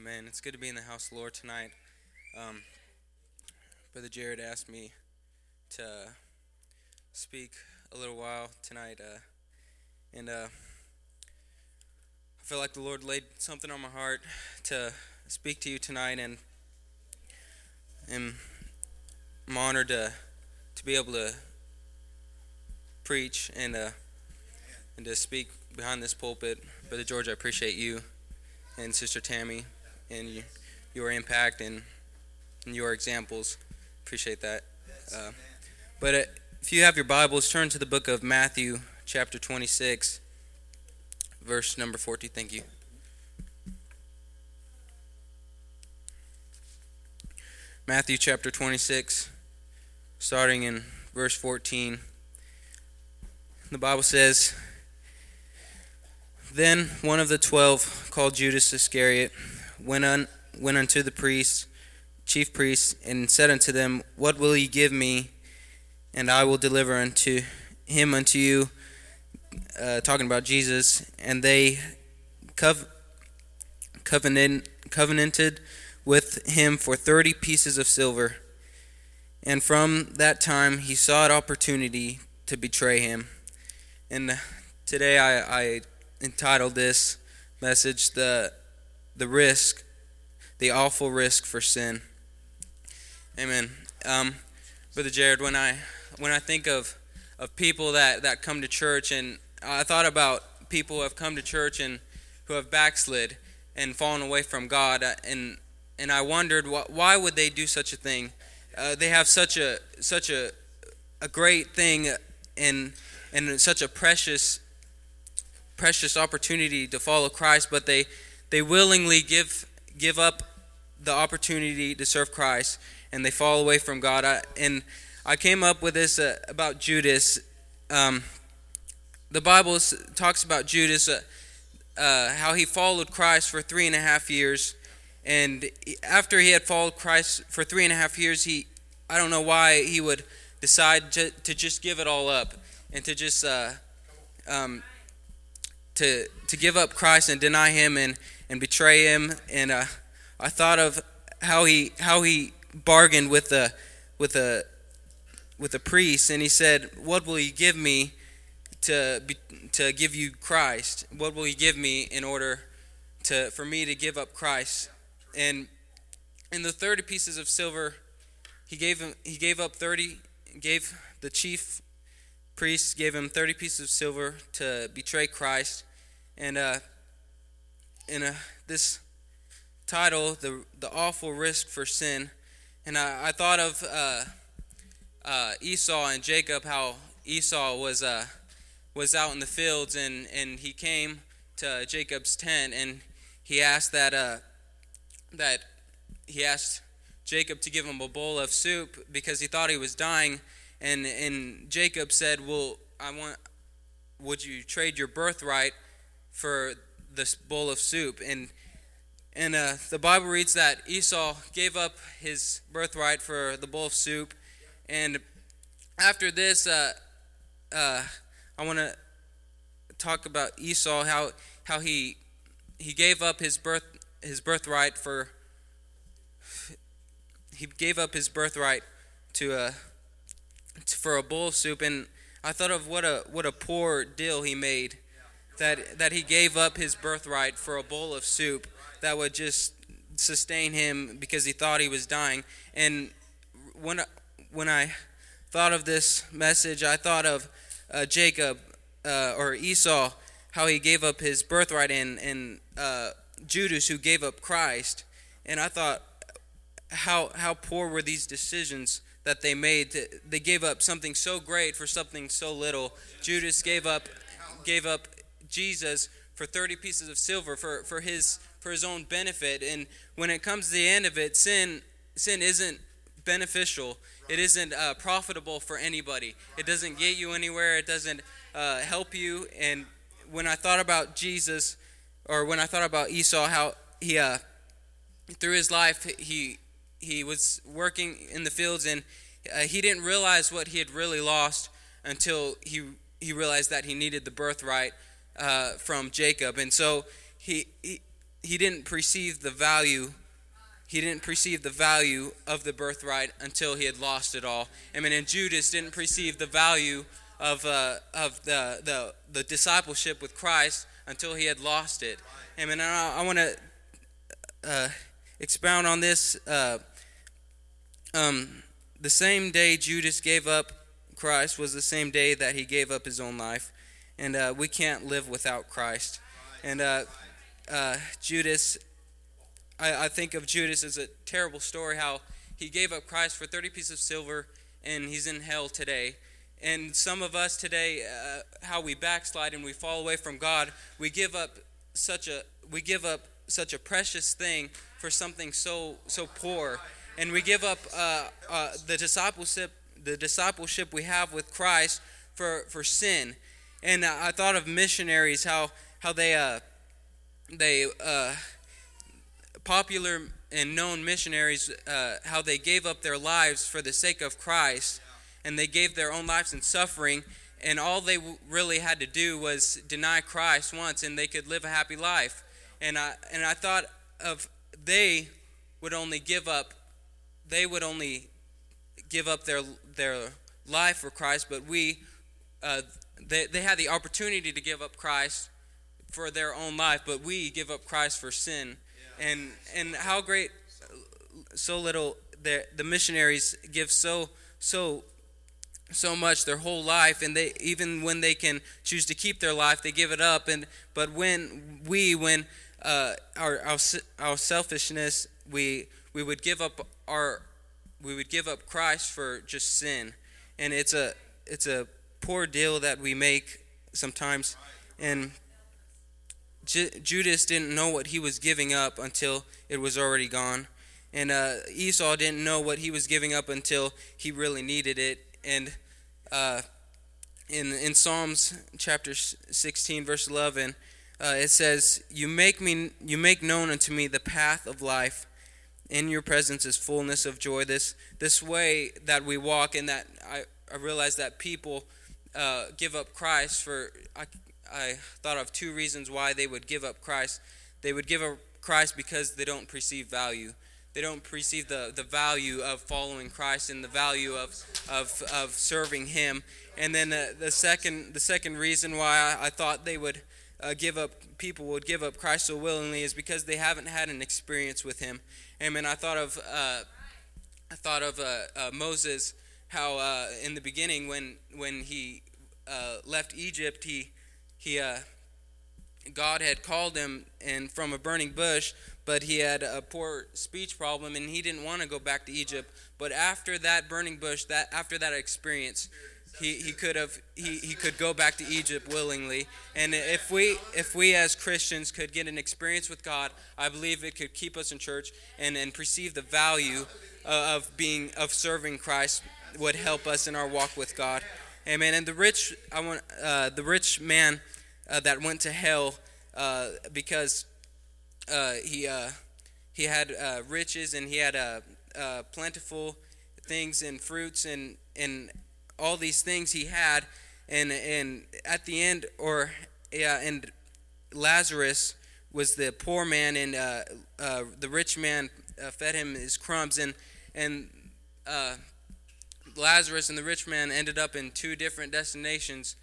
Amen. It's good to be in the house of the Lord tonight. Um, Brother Jared asked me to speak a little while tonight, uh, and uh, I feel like the Lord laid something on my heart to speak to you tonight, and I'm, I'm honored to to be able to preach and uh, and to speak behind this pulpit. Brother George, I appreciate you and Sister Tammy and your impact and, and your examples. Appreciate that. Uh, but uh, if you have your Bibles, turn to the book of Matthew, chapter 26, verse number 40. Thank you. Matthew chapter 26, starting in verse 14. The Bible says, Then one of the twelve, called Judas Iscariot, went, un, went unto the priests, chief priests, and said unto them, What will ye give me, and I will deliver unto him unto you? Uh, talking about Jesus, and they cov- covenant, covenanted with him for thirty pieces of silver. And from that time he sought opportunity to betray him. And today I, I entitled this message the the risk, the awful risk for sin. Amen. Um, Brother Jared, when I when I think of of people that, that come to church, and I thought about people who have come to church and who have backslid and fallen away from God, uh, and and I wondered why why would they do such a thing? Uh, they have such a such a a great thing and and such a precious precious opportunity to follow Christ, but they they willingly give give up the opportunity to serve Christ and they fall away from God. I, and I came up with this uh, about Judas. Um, the Bible talks about Judas, uh, uh, how he followed Christ for three and a half years, and after he had followed Christ for three and a half years, he I don't know why he would decide to, to just give it all up and to just uh, um, to to give up Christ and deny Him and and betray Him. And uh, I thought of how he how he bargained with the with a with a priest, and he said, "What will you give me to be, to give you Christ? What will you give me in order to for me to give up Christ?" And in the thirty pieces of silver, he gave him he gave up thirty gave the chief priest gave him 30 pieces of silver to betray Christ. And uh, in uh, this title, the, the Awful Risk for Sin, and I, I thought of uh, uh, Esau and Jacob, how Esau was, uh, was out in the fields and, and he came to Jacob's tent and he asked that, uh, that he asked Jacob to give him a bowl of soup because he thought he was dying and and Jacob said, "Well, I want. Would you trade your birthright for this bowl of soup?" And and uh, the Bible reads that Esau gave up his birthright for the bowl of soup. And after this, uh, uh, I want to talk about Esau, how how he he gave up his birth his birthright for he gave up his birthright to uh, for a bowl of soup, and I thought of what a what a poor deal he made, that that he gave up his birthright for a bowl of soup that would just sustain him because he thought he was dying. And when when I thought of this message, I thought of uh, Jacob uh, or Esau, how he gave up his birthright, and and uh, Judas who gave up Christ. And I thought, how how poor were these decisions that they made. They gave up something so great for something so little. Judas gave up gave up Jesus for 30 pieces of silver for, for his for his own benefit. And when it comes to the end of it, sin sin isn't beneficial. It isn't uh, profitable for anybody. It doesn't get you anywhere. It doesn't uh, help you. And when I thought about Jesus, or when I thought about Esau, how he uh, through his life he he was working in the fields and uh, he didn't realize what he had really lost until he he realized that he needed the birthright uh, from Jacob, and so he, he he didn't perceive the value he didn't perceive the value of the birthright until he had lost it all. I mean, and Judas didn't perceive the value of, uh, of the, the, the discipleship with Christ until he had lost it. I mean, I, I want to uh, expound on this. Uh, um, the same day Judas gave up Christ was the same day that he gave up his own life. And uh, we can't live without Christ. And uh, uh, Judas I, I think of Judas as a terrible story how he gave up Christ for 30 pieces of silver and he's in hell today. And some of us today, uh, how we backslide and we fall away from God, we give up such a we give up such a precious thing for something so so poor, and we give up uh, uh, the discipleship the discipleship we have with Christ for for sin. And I thought of missionaries how how they uh, they uh, popular and known missionaries uh, how they gave up their lives for the sake of Christ, and they gave their own lives in suffering, and all they really had to do was deny Christ once, and they could live a happy life. And I and I thought of they would only give up, they would only give up their their life for Christ, but we, uh, they they had the opportunity to give up Christ for their own life, but we give up Christ for sin. And and how great so little the the missionaries give so so so much their whole life and they even when they can choose to keep their life they give it up. And but when we when uh, our, our our selfishness we we would give up our we would give up Christ for just sin. And it's a it's a poor deal that we make sometimes and Judas didn't know what he was giving up until it was already gone. And uh, Esau didn't know what he was giving up until he really needed it. And uh, in, in Psalms chapter 16, verse 11, uh, it says, you make, me, you make known unto me the path of life. In your presence is fullness of joy. This, this way that we walk, and that I, I realize that people uh, give up Christ for. I, I thought of two reasons why they would give up Christ. They would give up Christ because they don't perceive value. They don't perceive the, the value of following Christ and the value of, of, of serving Him. And then the, the second the second reason why I, I thought they would uh, give up people would give up Christ so willingly is because they haven't had an experience with Him. Amen. I thought of uh, I thought of uh, uh Moses how uh, in the beginning when when he uh, left Egypt he he uh, God had called him and from a burning bush, but he had a poor speech problem and he didn't want to go back to Egypt. But after that burning bush, that after that experience, he, he could have he, he could go back to Egypt willingly. And if we if we as Christians could get an experience with God, I believe it could keep us in church and, and perceive the value of being of serving Christ would help us in our walk with God. Amen. And the rich, I want uh, the rich man uh, that went to hell uh, because uh, he uh, he had uh, riches and he had plentiful things and fruits and and all these things he had, and and at the end, or yeah, and Lazarus was the poor man, and the rich man fed him his crumbs, and and Lazarus and the rich man ended up in two different destinations.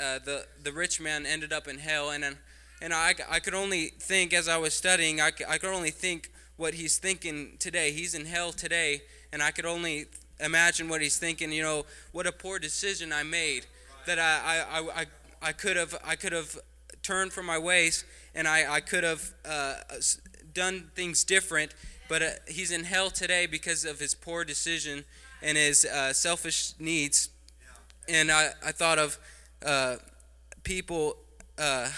Uh, the the rich man ended up in hell, and and I, I could only think as I was studying, I, I could only think what he's thinking today. He's in hell today, and I could only imagine what he's thinking. You know, what a poor decision I made. That I I, I, I could have I could have turned from my ways, and I I could have uh, done things different. But uh, he's in hell today because of his poor decision and his uh, selfish needs. And I, I thought of uh, people, uh,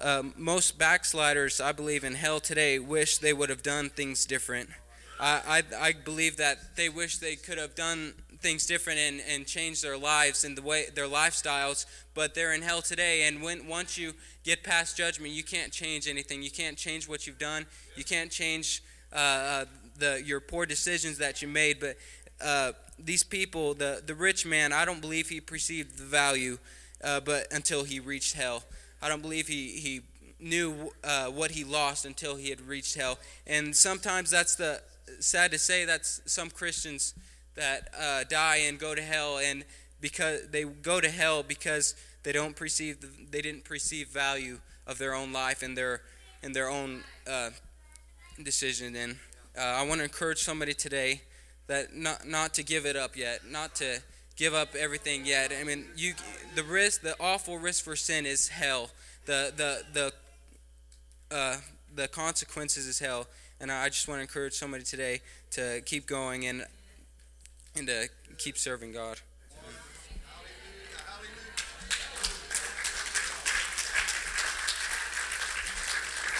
uh, most backsliders, I believe, in hell today wish they would have done things different. I, I, I believe that they wish they could have done things different and, and changed their lives and the way their lifestyles, but they're in hell today. And when once you get past judgment, you can't change anything. You can't change what you've done. You can't change uh, uh the your poor decisions that you made, but uh, these people, the the rich man, I don't believe he perceived the value, uh, but until he reached hell, I don't believe he he knew uh, what he lost until he had reached hell. And sometimes that's the sad to say that's some Christians that uh, die and go to hell, and because they go to hell because they don't perceive they didn't perceive value of their own life and their and their own uh, decision. And uh, I want to encourage somebody today that not not to give it up yet, not to give up everything yet. I mean, you the risk, the awful risk for sin is hell. The the the uh, the consequences is hell. And I just want to encourage somebody today to keep going and and to keep serving God.